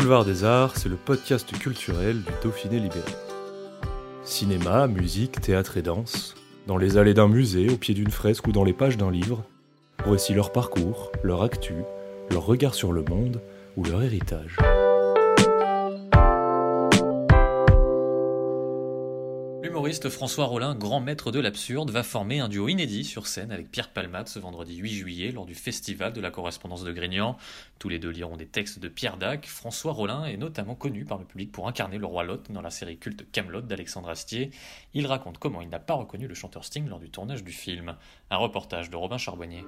Boulevard des Arts, c'est le podcast culturel du Dauphiné libéré. Cinéma, musique, théâtre et danse, dans les allées d'un musée, au pied d'une fresque ou dans les pages d'un livre, voici leur parcours, leur actu, leur regard sur le monde ou leur héritage. L'humoriste François Rollin, grand maître de l'absurde, va former un duo inédit sur scène avec Pierre Palmade ce vendredi 8 juillet lors du festival de la correspondance de Grignan. Tous les deux liront des textes de Pierre Dac. François Rollin est notamment connu par le public pour incarner le roi Lot dans la série culte Camelot d'Alexandre Astier. Il raconte comment il n'a pas reconnu le chanteur Sting lors du tournage du film. Un reportage de Robin Charbonnier.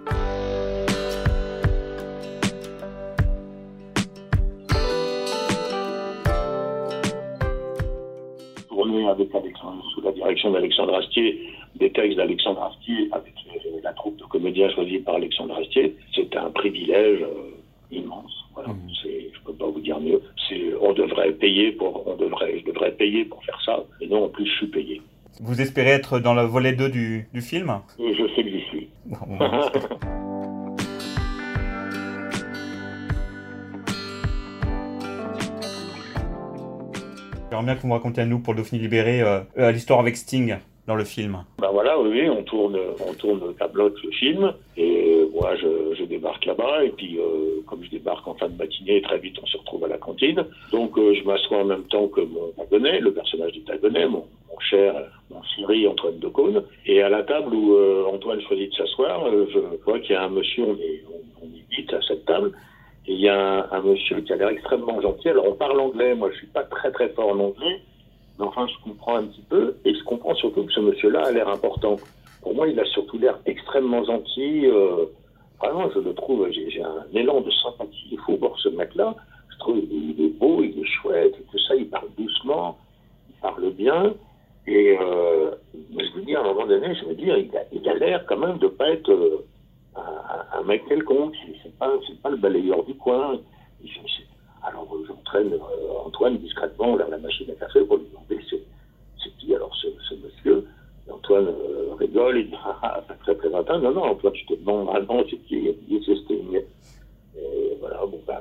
Avec Alexandre, sous la direction d'Alexandre Astier, des textes d'Alexandre Astier avec euh, la troupe de comédiens choisis par Alexandre Astier. C'est un privilège euh, immense. Voilà. C'est- Je peux pas vous dire mieux. C'est, on devrait payer pour, on devrait, je devrais payer pour faire ça. Et non, en plus, je suis payé. Vous espérez être dans le volet 2 du, du film? Je sais que j'y suis. J'aimerais bien que vous me racontiez à nous, pour Dauphiné Libéré, euh, euh, l'histoire avec Sting dans le film. Ben voilà, oui, on tourne, on tourne le film, et moi je, débarque là-bas, et puis euh, comme je débarque en fin de matinée, très vite on se retrouve à la cantine, donc je m'assois en même temps que mon Tagonnet, le personnage du Tagonnet, mon, cher, mon chéri Antoine de Caunes, et à la table où Antoine choisit de s'asseoir, je vois qu'il y a un monsieur, on est, on, on est vite à cette table, et il y a un, un monsieur qui a l'air extrêmement gentil, alors on parle anglais, moi je suis pas très très fort en anglais, mais enfin, je comprends un petit peu, et je comprends surtout que ce monsieur-là a l'air important. Pour moi, il a surtout l'air extrêmement gentil. euh, vraiment, je le trouve, j'ai un élan de sympathie. Il faut voir ce mec-là. Je trouve il est beau, il est chouette, et tout ça. Il parle doucement, il parle bien. Et euh, je me dis, à un moment donné, je me dis, il a, il a l'air quand même de pas être euh, un, mec quelconque. C'est- pas, pas le balayeur du coin. Alors, euh, j'entraîne euh, Antoine discrètement vers la machine à café pour lui demander c'est, qui alors ce, monsieur? Et Antoine euh, rigole, il dit ah, ah, pas très présentant. Non, non, Antoine, je te demande, ah non, c'est qui? Il dit c'est Sting. Et voilà, bon, ben,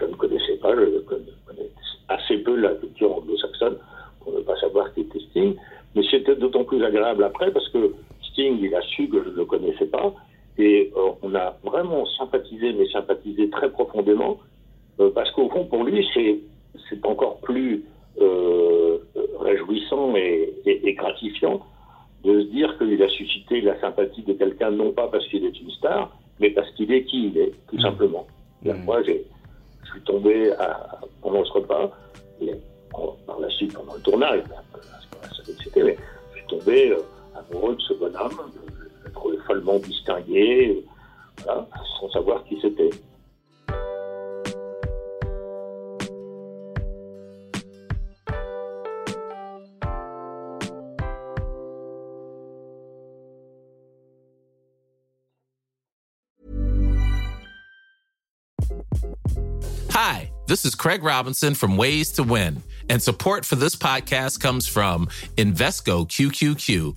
je ne connaissais pas, je connais, connais assez peu la culture anglo-saxonne pour ne pas savoir qui était Sting. Mais c'était d'autant plus agréable après parce que Sting, il a su que je ne le connaissais pas. Et euh, on a vraiment sympathisé, mais sympathisé très profondément. Euh, parce qu'au fond, pour lui, c'est encore plus euh, réjouissant et, et- et gratifiant de se dire qu'il a suscité la sympathie de quelqu'un, non pas parce qu'il est une star, mais parce qu'il est qui il est, tout simplement. Et Mhm. Moi, je suis tombé à, pendant ce repas, et en- par la suite, pendant le tournage, mais je mais suis tombé amoureux de ce bonhomme, follement distingué, euh, voilà, sans savoir qui c'était. Hi, this is Craig Robinson from Ways to Win, and support for this podcast comes from Invesco QQQ,